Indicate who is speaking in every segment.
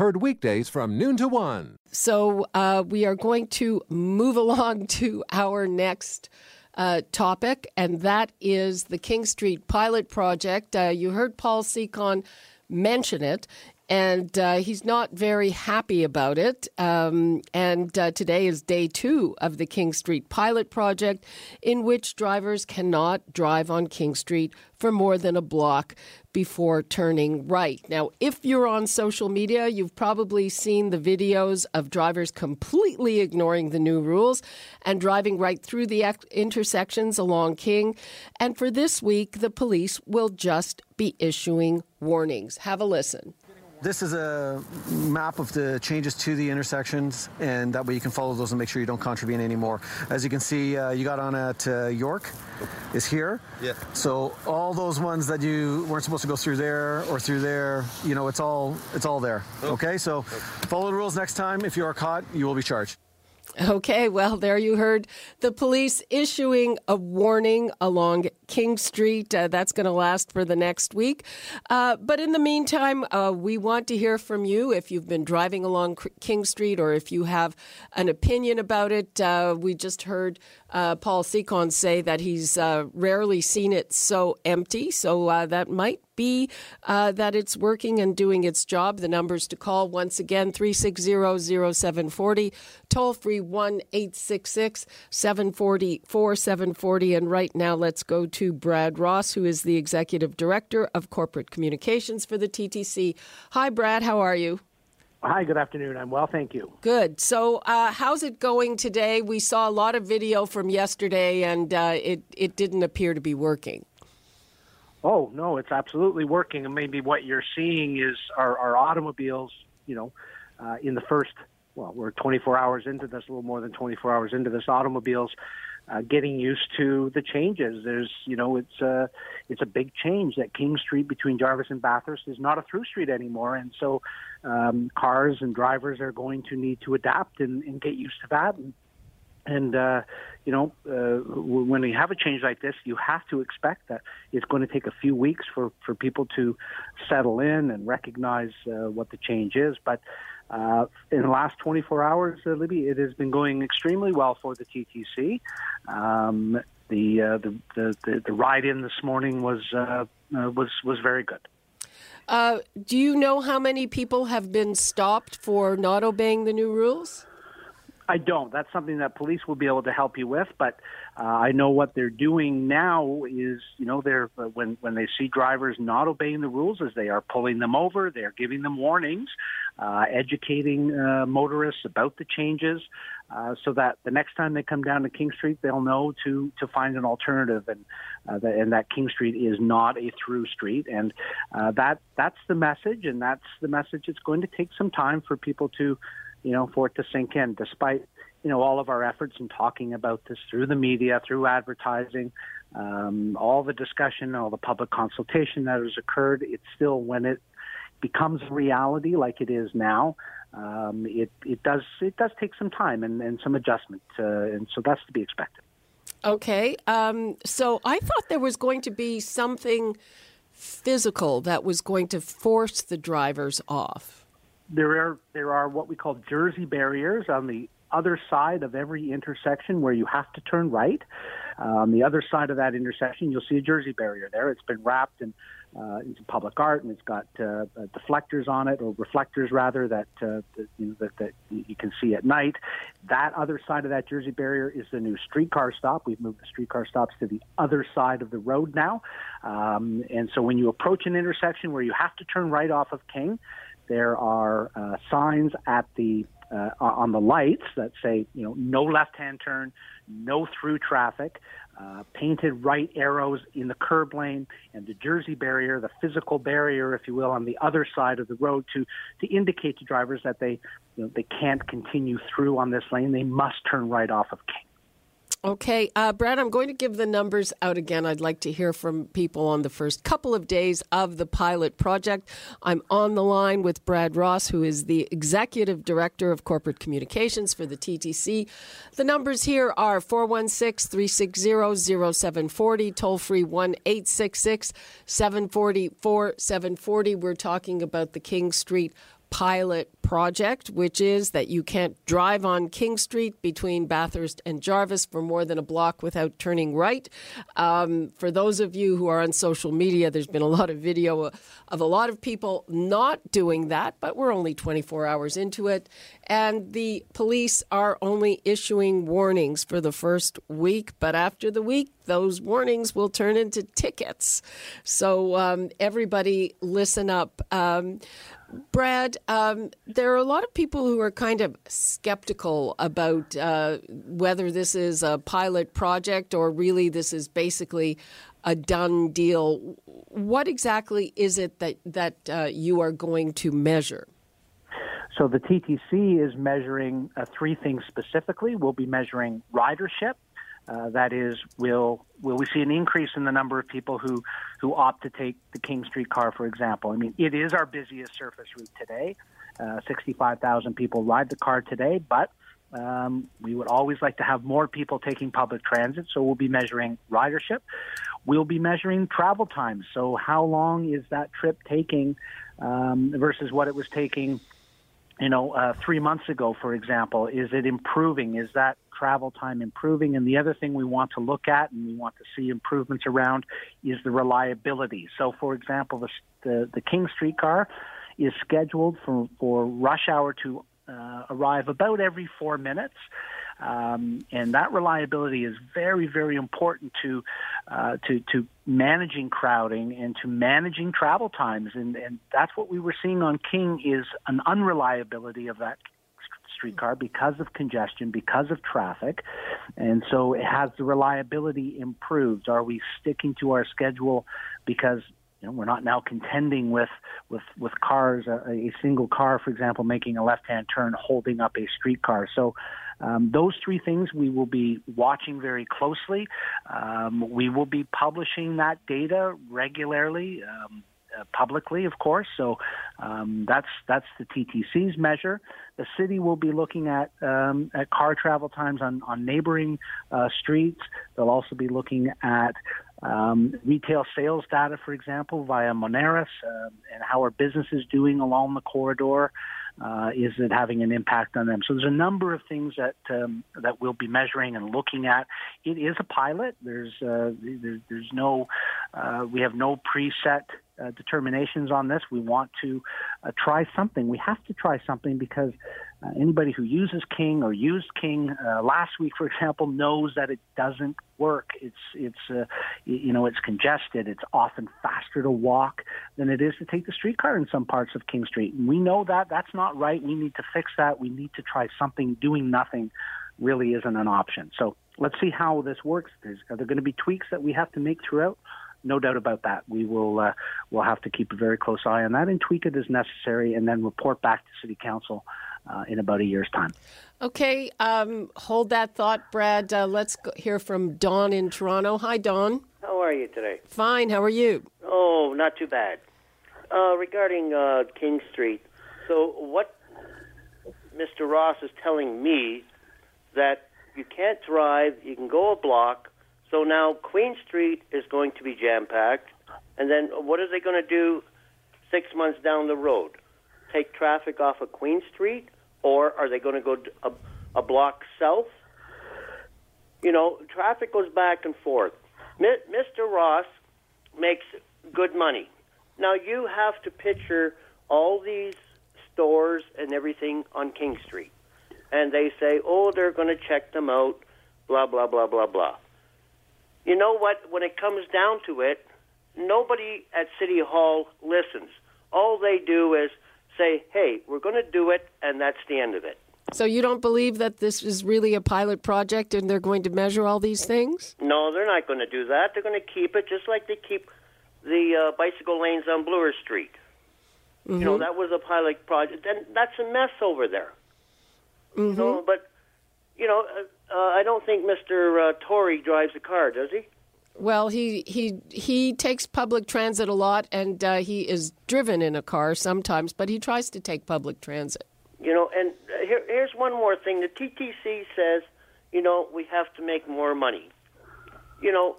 Speaker 1: Heard weekdays from noon to one.
Speaker 2: So uh, we are going to move along to our next uh, topic, and that is the King Street pilot project. Uh, you heard Paul Secon mention it, and uh, he's not very happy about it. Um, and uh, today is day two of the King Street pilot project, in which drivers cannot drive on King Street for more than a block before turning right. Now, if you're on social media, you've probably seen the videos of drivers completely ignoring the new rules and driving right through the intersections along King. And for this week, the police will just be issuing warnings. Have a listen.
Speaker 3: This is a map of the changes to the intersections, and that way you can follow those and make sure you don't contravene anymore. As you can see, uh, you got on at uh, York is here.
Speaker 4: Yeah.
Speaker 3: So all those ones that you weren't supposed to go through there or through there, you know, it's all it's all there. Oh. Okay. So okay. follow the rules next time. If you are caught, you will be charged.
Speaker 2: Okay, well, there you heard the police issuing a warning along King Street. Uh, that's going to last for the next week. Uh, but in the meantime, uh, we want to hear from you if you've been driving along King Street or if you have an opinion about it. Uh, we just heard uh, Paul Secon say that he's uh, rarely seen it so empty. So that might be uh, that it's working and doing its job. The numbers to call once again 360 0740, toll free 1 866 740 4740. And right now, let's go to Brad Ross, who is the Executive Director of Corporate Communications for the TTC. Hi, Brad. How are you?
Speaker 5: Hi, good afternoon. I'm well, thank you.
Speaker 2: Good. So, uh, how's it going today? We saw a lot of video from yesterday, and uh, it it didn't appear to be working.
Speaker 5: Oh no, it's absolutely working. And maybe what you're seeing is our, our automobiles. You know, uh, in the first well, we're 24 hours into this, a little more than 24 hours into this. Automobiles uh, getting used to the changes. There's, you know, it's a it's a big change that King Street between Jarvis and Bathurst is not a through street anymore, and so um, cars and drivers are going to need to adapt and, and get used to that. And, and uh, you know, uh, when you have a change like this, you have to expect that it's going to take a few weeks for for people to settle in and recognize uh, what the change is. But uh, in the last 24 hours, uh, Libby, it has been going extremely well for the TTC. Um, the, uh, the, the, the the ride in this morning was uh, uh, was was very good.
Speaker 2: Uh, do you know how many people have been stopped for not obeying the new rules?
Speaker 5: I don't. That's something that police will be able to help you with. But uh, I know what they're doing now is, you know, they're uh, when when they see drivers not obeying the rules, as they are pulling them over, they're giving them warnings, uh, educating uh, motorists about the changes, uh, so that the next time they come down to King Street, they'll know to to find an alternative, and uh, the, and that King Street is not a through street, and uh, that that's the message, and that's the message. It's going to take some time for people to you know, for it to sink in, despite you know all of our efforts in talking about this through the media, through advertising, um, all the discussion, all the public consultation that has occurred. It's still when it becomes reality, like it is now. Um, it it does it does take some time and, and some adjustment, uh, and so that's to be expected.
Speaker 2: Okay, um, so I thought there was going to be something physical that was going to force the drivers off
Speaker 5: there are there are what we call jersey barriers on the other side of every intersection where you have to turn right. Uh, on the other side of that intersection, you'll see a jersey barrier there. It's been wrapped in uh, public art, and it's got uh, uh, deflectors on it, or reflectors rather, that, uh, that, you know, that, that you can see at night. That other side of that Jersey barrier is the new streetcar stop. We've moved the streetcar stops to the other side of the road now, um, and so when you approach an intersection where you have to turn right off of King, there are uh, signs at the uh, on the lights that say, you know, no left-hand turn, no through traffic, uh, painted right arrows in the curb lane, and the Jersey barrier, the physical barrier, if you will, on the other side of the road to to indicate to drivers that they you know, they can't continue through on this lane. They must turn right off of King.
Speaker 2: Okay, uh, Brad, I'm going to give the numbers out again. I'd like to hear from people on the first couple of days of the pilot project. I'm on the line with Brad Ross, who is the Executive Director of Corporate Communications for the TTC. The numbers here are 416 360 0740, toll free 1 866 740 4740. We're talking about the King Street pilot project, which is that you can't drive on King Street between Bathurst and Jarvis for more than a block without turning right. Um, for those of you who are on social media, there's been a lot of video of a lot of people not doing that, but we're only 24 hours into it. And the police are only issuing warnings for the first week, but after the week, those warnings will turn into tickets. So um, everybody listen up. Um, Brad, um, there are a lot of people who are kind of skeptical about uh, whether this is a pilot project or really this is basically a done deal. What exactly is it that that uh, you are going to measure?
Speaker 5: So the TTC is measuring uh, three things specifically. We'll be measuring ridership. Uh, that is, will will we see an increase in the number of people who who opt to take the King Street car, for example? I mean, it is our busiest surface route today. Uh, 65,000 people ride the car today, but um, we would always like to have more people taking public transit, so we'll be measuring ridership. We'll be measuring travel times. So, how long is that trip taking um, versus what it was taking you know, uh, three months ago, for example? Is it improving? Is that travel time improving? And the other thing we want to look at and we want to see improvements around is the reliability. So, for example, the, the, the King Street car is scheduled for, for rush hour to uh, arrive about every four minutes. Um, and that reliability is very, very important to uh, to to managing crowding and to managing travel times. And, and that's what we were seeing on King is an unreliability of that streetcar because of congestion, because of traffic. And so it has the reliability improved. Are we sticking to our schedule because you know, we're not now contending with with with cars, a, a single car, for example, making a left-hand turn, holding up a streetcar. So um, those three things we will be watching very closely. Um, we will be publishing that data regularly. Um, uh, publicly, of course. So um, that's that's the TTC's measure. The city will be looking at um, at car travel times on on neighboring uh, streets. They'll also be looking at um, retail sales data, for example, via Moneris, uh, and how are businesses doing along the corridor. Uh, is it having an impact on them? So there's a number of things that um, that we'll be measuring and looking at. It is a pilot. There's uh, there, there's no uh, we have no preset uh, determinations on this. We want to uh, try something. We have to try something because uh, anybody who uses King or used King uh, last week, for example, knows that it doesn't work. It's it's uh, you know it's congested. It's often faster to walk than it is to take the streetcar in some parts of King Street. We know that that's not right. We need to fix that. We need to try something. Doing nothing really isn't an option. So let's see how this works. There's, are there going to be tweaks that we have to make throughout? no doubt about that. We will uh, we'll have to keep a very close eye on that and tweak it as necessary, and then report back to City Council uh, in about a year's time.
Speaker 2: Okay, um, hold that thought, Brad. Uh, let's hear from Don in Toronto. Hi, Don.
Speaker 4: How are you today?
Speaker 2: Fine. How are you?
Speaker 4: Oh, not too bad. Uh, regarding uh, King Street, so what Mr. Ross is telling me that you can't drive, you can go a block, so now Queen Street is going to be jam packed, and then what are they going to do six months down the road? Take traffic off of Queen Street, or are they going to go a, a block south? You know, traffic goes back and forth. Mr. Ross makes good money. Now you have to picture all these stores and everything on King Street, and they say, "Oh, they're going to check them out." Blah blah blah blah blah you know what? When it comes down to it, nobody at City Hall listens. All they do is say, hey, we're going to do it, and that's the end of it.
Speaker 2: So you don't believe that this is really a pilot project and they're going to measure all these things?
Speaker 4: No, they're not going to do that. They're going to keep it just like they keep the uh, bicycle lanes on Bloor Street. Mm-hmm. You know, that was a pilot project, and that's a mess over there.
Speaker 2: Mm-hmm.
Speaker 4: So, but you know, uh, uh, I don't think Mr. Uh, Tory drives a car, does he?
Speaker 2: Well, he he he takes public transit a lot, and uh, he is driven in a car sometimes, but he tries to take public transit.
Speaker 4: You know, and uh, here, here's one more thing: the TTC says, you know, we have to make more money. You know,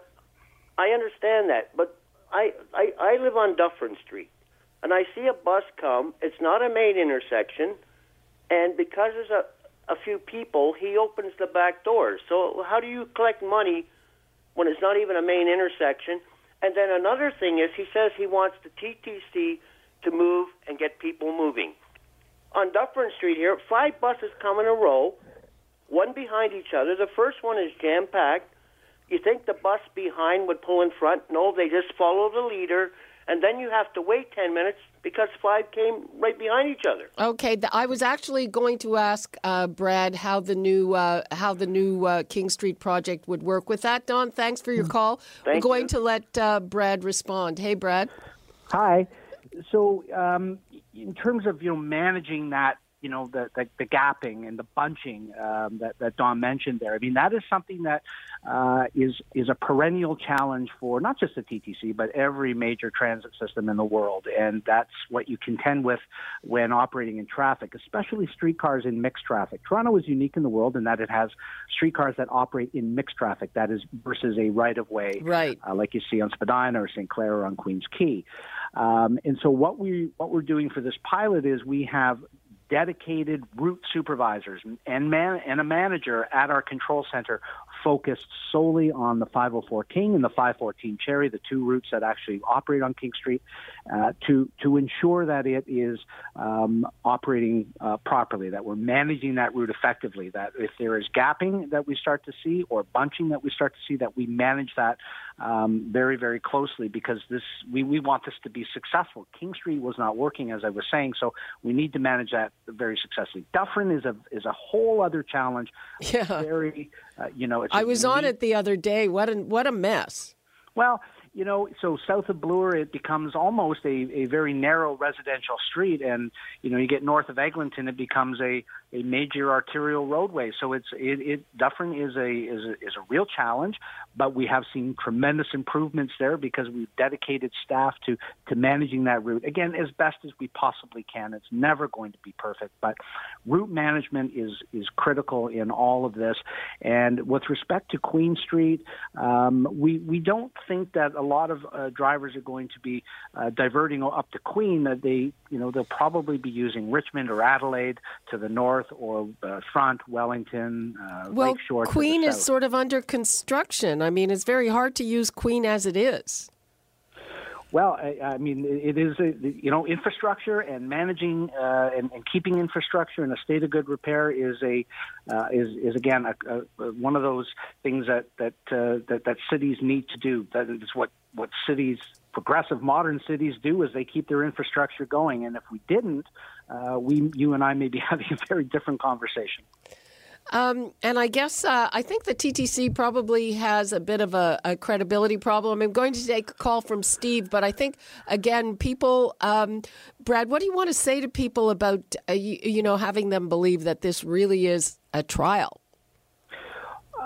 Speaker 4: I understand that, but I I, I live on Dufferin Street, and I see a bus come. It's not a main intersection, and because there's a a few people, he opens the back door. So how do you collect money? When it's not even a main intersection. And then another thing is he says he wants the TTC to move and get people moving. On Dufferin Street here, five buses come in a row, one behind each other. The first one is jam packed. You think the bus behind would pull in front? No, they just follow the leader, and then you have to wait 10 minutes because five came right behind each other.
Speaker 2: Okay, I was actually going to ask uh, Brad how the new uh, how the new uh, King Street project would work with that. Don, thanks for your mm. call.
Speaker 4: Thank
Speaker 2: We're going
Speaker 4: you.
Speaker 2: to let uh, Brad respond. Hey, Brad.
Speaker 5: Hi. So, um, in terms of you know managing that you know the the, the gapping and the bunching um, that that Don mentioned there. I mean that is something that uh, is is a perennial challenge for not just the TTC but every major transit system in the world, and that's what you contend with when operating in traffic, especially streetcars in mixed traffic. Toronto is unique in the world in that it has streetcars that operate in mixed traffic, that is versus a right of way,
Speaker 2: right,
Speaker 5: uh, like you see on Spadina or St. Clair or on Queens Quay. Um, and so what we what we're doing for this pilot is we have dedicated route supervisors and man and a manager at our control center focused solely on the 504 King and the 514 Cherry, the two routes that actually operate on King Street, uh, to to ensure that it is um, operating uh, properly, that we're managing that route effectively. That if there is gapping that we start to see or bunching that we start to see, that we manage that um, very very closely because this we, we want this to be successful. King Street was not working as I was saying, so we need to manage that very successfully. Dufferin is a is a whole other challenge.
Speaker 2: Yeah.
Speaker 5: Very, uh, you know.
Speaker 2: I was on it the other day. What a what a mess.
Speaker 5: Well, you know, so south of Bloor, it becomes almost a, a very narrow residential street, and you know, you get north of Eglinton, it becomes a, a major arterial roadway. So it's it, it Dufferin is a is a is a real challenge, but we have seen tremendous improvements there because we've dedicated staff to to managing that route again as best as we possibly can. It's never going to be perfect, but route management is is critical in all of this. And with respect to Queen Street, um, we we don't think that a lot of uh, drivers are going to be uh, diverting up to Queen. That they you know they'll probably be using Richmond or Adelaide to the north or uh, Front, Wellington, uh,
Speaker 2: well,
Speaker 5: Lakeshore.
Speaker 2: Queen
Speaker 5: is
Speaker 2: sort of under construction. I mean, it's very hard to use Queen as it is.
Speaker 5: Well, I, I mean, it is a, you know infrastructure and managing uh, and, and, keeping infrastructure in a state of good repair is a uh, is is again a, a, one of those things that that, uh, that that cities need to do. That is what what cities progressive modern cities do is they keep their infrastructure going. And if we didn't, uh, we you and I may be having a very different conversation.
Speaker 2: Um, and I guess uh, I think the TTC probably has a bit of a, a, credibility problem. I'm going to take a call from Steve, but I think again, people, um, Brad, what do you want to say to people about uh, you, you know having them believe that this really is a trial?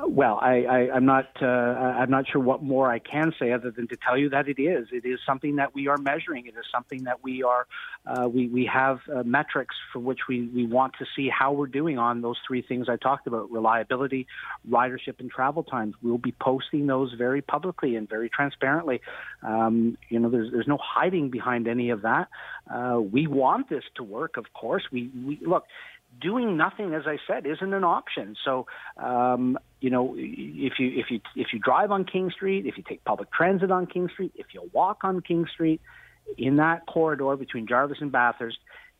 Speaker 5: Well, I, am not. Uh, I'm not sure what more I can say other than to tell you that it is. It is something that we are measuring. It is something that we are. Uh, we we have uh, metrics for which we we want to see how we're doing on those three things I talked about: reliability, ridership, and travel times. We'll be posting those very publicly and very transparently. Um, you know, there's there's no hiding behind any of that. Uh, we want this to work, of course. We we look doing nothing, as I said, isn't an option. So, um, you know, if you if you if you drive on King Street, if you take public transit on King Street, if you walk on King Street, in that corridor between Jarvis and Bathurst,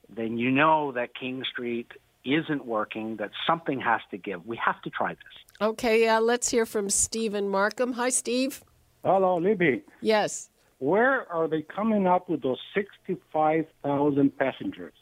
Speaker 5: then you know that King Street isn't working. That something has to give. We have to try this.
Speaker 2: Okay, uh, let's hear from Stephen Markham. Hi, Steve.
Speaker 6: Hello, Libby.
Speaker 2: Yes.
Speaker 6: Where are they coming up with those sixty-five thousand passengers?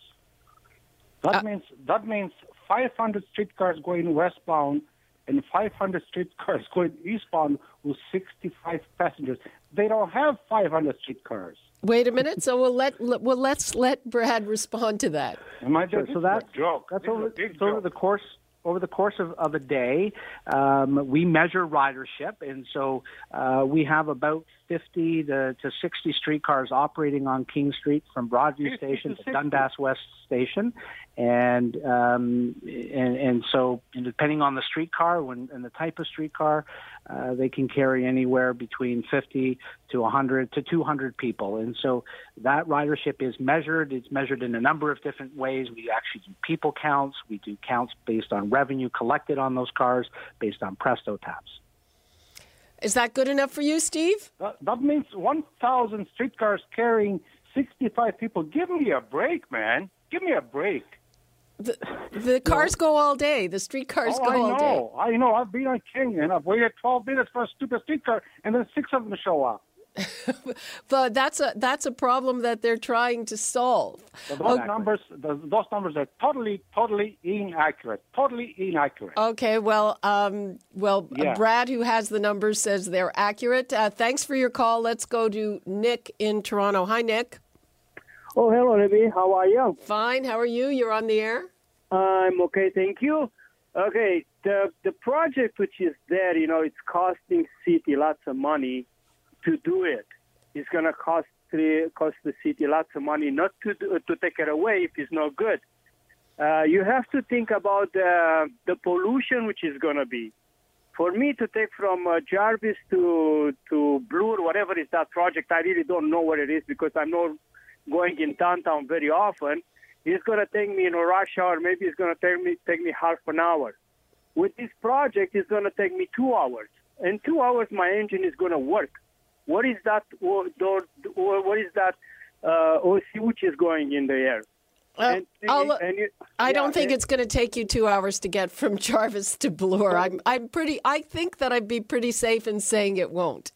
Speaker 6: That uh, means that means 500 streetcars going westbound and 500 streetcars going eastbound with 65 passengers. They don't have 500 streetcars.
Speaker 2: Wait a minute. So we'll let well let's let Brad respond to that.
Speaker 6: Am I
Speaker 5: So,
Speaker 6: this
Speaker 5: so
Speaker 6: is
Speaker 5: that's
Speaker 6: joke.
Speaker 5: That's over,
Speaker 6: a big
Speaker 5: it's over the course over the course of, of a day. Um, we measure ridership, and so uh, we have about 50 to, to 60 streetcars operating on King Street from Broadview Station
Speaker 6: to
Speaker 5: to
Speaker 6: 60.
Speaker 5: Dundas West Station, and um, and and so depending on the streetcar when, and the type of streetcar, uh, they can carry anywhere between 50 to 100 to 200 people, and so that ridership is measured. It's measured in a number of different ways. We actually do people counts. We do counts based on revenue collected on those cars, based on Presto taps.
Speaker 2: Is that good enough for you, Steve?
Speaker 6: That, that means 1,000 streetcars carrying 65 people. Give me a break, man. Give me a break.
Speaker 2: The, the cars go all day. The street cars
Speaker 6: oh,
Speaker 2: go
Speaker 6: I
Speaker 2: all day.
Speaker 6: know. I know. I've been on King and I've waited 12 minutes for a stupid streetcar, and then six of them show up.
Speaker 2: But that's a that's a problem that they're trying to solve.
Speaker 6: So those numbers, those, those numbers are totally, totally inaccurate. Totally inaccurate.
Speaker 2: Okay, well, um, well,
Speaker 6: Yeah.
Speaker 2: Brad, who has the numbers, says they're accurate. Uh, thanks for your call. Let's go to Nick in Toronto. Hi, Nick.
Speaker 7: Oh, hello, Libby. How are you?
Speaker 2: Fine. How are you? You're on the air.
Speaker 7: I'm okay, thank you. Okay, the the project which is there, you know, it's costing city lots of money to do it. It's gonna cost the cost the city lots of money not to do, to take it away if it's not good. Uh, you have to think about the the pollution which is gonna be. For me to take from uh, Jarvis to to Bloor, whatever is that project, I really don't know what it is because I'm not going in downtown very often. It's going to take me in a rush hour. Maybe it's going to take me take me half an hour. With this project, it's going to take me two hours. In two hours, my engine is going to work. What is that? Or, or what is that? Uh, OC which is going in the air?
Speaker 2: Uh, I'll-
Speaker 7: and you-
Speaker 2: I
Speaker 7: yeah,
Speaker 2: don't think
Speaker 7: and-
Speaker 2: it's going to take you two hours to get from Jarvis to Bloor. I'm, I'm pretty. I think that I'd be pretty safe in saying it won't.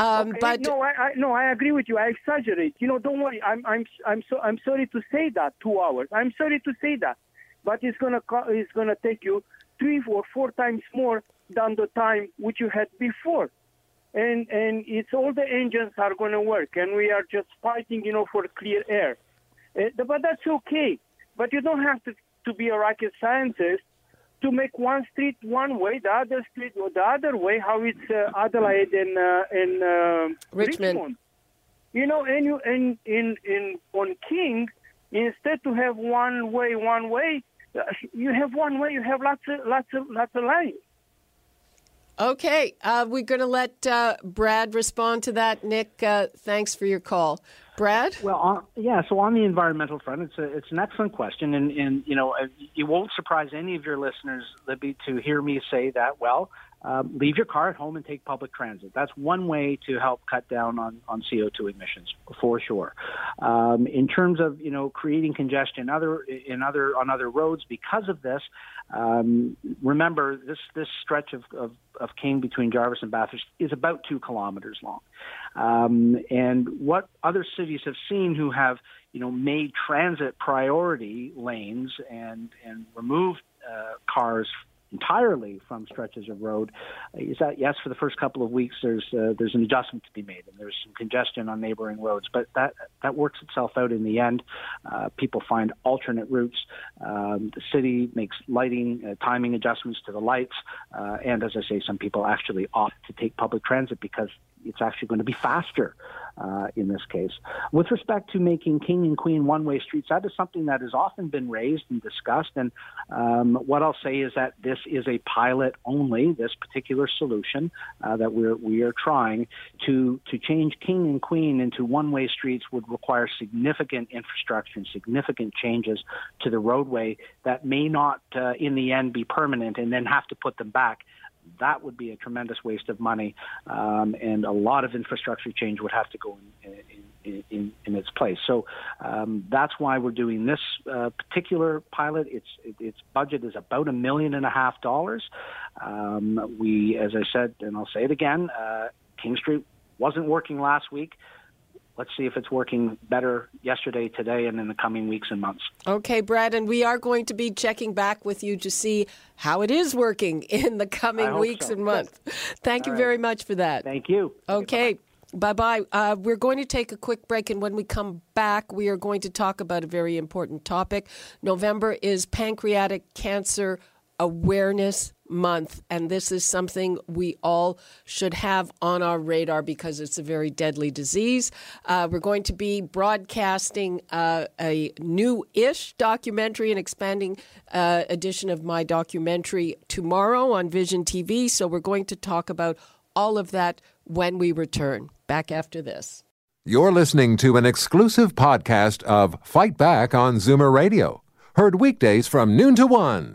Speaker 2: Um,
Speaker 7: Okay,
Speaker 2: but
Speaker 7: no, I, I no, I agree with you. I exaggerate. You know, don't worry. I'm I'm I'm so I'm sorry to say that two hours. I'm sorry to say that, but it's gonna co- it's gonna take you three or four times more than the time which you had before, and and it's all the engines are gonna work, and we are just fighting, you know, for clear air. Uh, but that's okay. But you don't have to to be a rocket scientist to make one street one way, the other street the other way. How it's uh, Adelaide and uh, and uh,
Speaker 2: Richmond.
Speaker 7: You know, and you and in in on King, instead to have one way, one way, uh, you have one way. You have lots of lots of lots of lanes.
Speaker 2: okay, uh, we're going to let uh, Brad respond to that. Nick, uh, thanks for your call. Brad.
Speaker 5: Well, on, yeah. So on the environmental front, it's a it's an excellent question, and and you know, uh, it won't surprise any of your listeners, Libby, to hear me say that. Well, um, leave your car at home and take public transit. That's one way to help cut down on, on CO2 emissions for sure. Um, in terms of you know creating congestion other in other on other roads because of this, um, remember this this stretch of, of, of King between Jarvis and Bathurst is about two kilometers long. Um, and what other cities have seen who have, you know, made transit priority lanes and and removed uh, cars entirely from stretches of road. Is that yes for the first couple of weeks there's uh, there's an adjustment to be made and there's some congestion on neighboring roads but that that works itself out in the end. Uh, people find alternate routes. Um, the city makes lighting uh, timing adjustments to the lights. Uh, and as I say some people actually opt to take public transit because it's actually going to be faster uh, in this case. With respect to making King and Queen one way streets, that is something that has often been raised and discussed. And um, what I'll say is that this is a pilot only, this particular solution uh, that we're, we are trying to, to change King and Queen into one way streets would require significant infrastructure and significant changes to the roadway that may not, uh, in the end, be permanent and then have to put them back that would be a tremendous waste of money, um, and a lot of infrastructure change would have to go in, in, in, in its place. So um, that's why we're doing this uh, particular pilot. Its its budget is about a million and a half dollars. Um, we, as I said, and I'll say it again, uh, King Street wasn't working last week let's see if it's working better yesterday, today, and in the coming weeks and months.
Speaker 2: Okay, Brad, and we are going to be checking back with you to see how it is working in the coming weeks
Speaker 5: so.
Speaker 2: and months. Thank
Speaker 5: All
Speaker 2: you
Speaker 5: right.
Speaker 2: very much for that.
Speaker 5: Thank you.
Speaker 2: Okay. Bye bye. Uh, we're going to take a quick break, and when we come back, we are going to talk about a very important topic. November is Pancreatic Cancer Awareness Month, and this is something we all should have on our radar because it's a very deadly disease. Uh, we're going to be broadcasting uh, a new ish documentary, and expanding uh, edition of my documentary tomorrow on Vision TV. So we're going to talk about all of that when we return. Back after this.
Speaker 1: You're listening to an exclusive podcast of Fight Back on Zoomer Radio, heard weekdays from noon to one.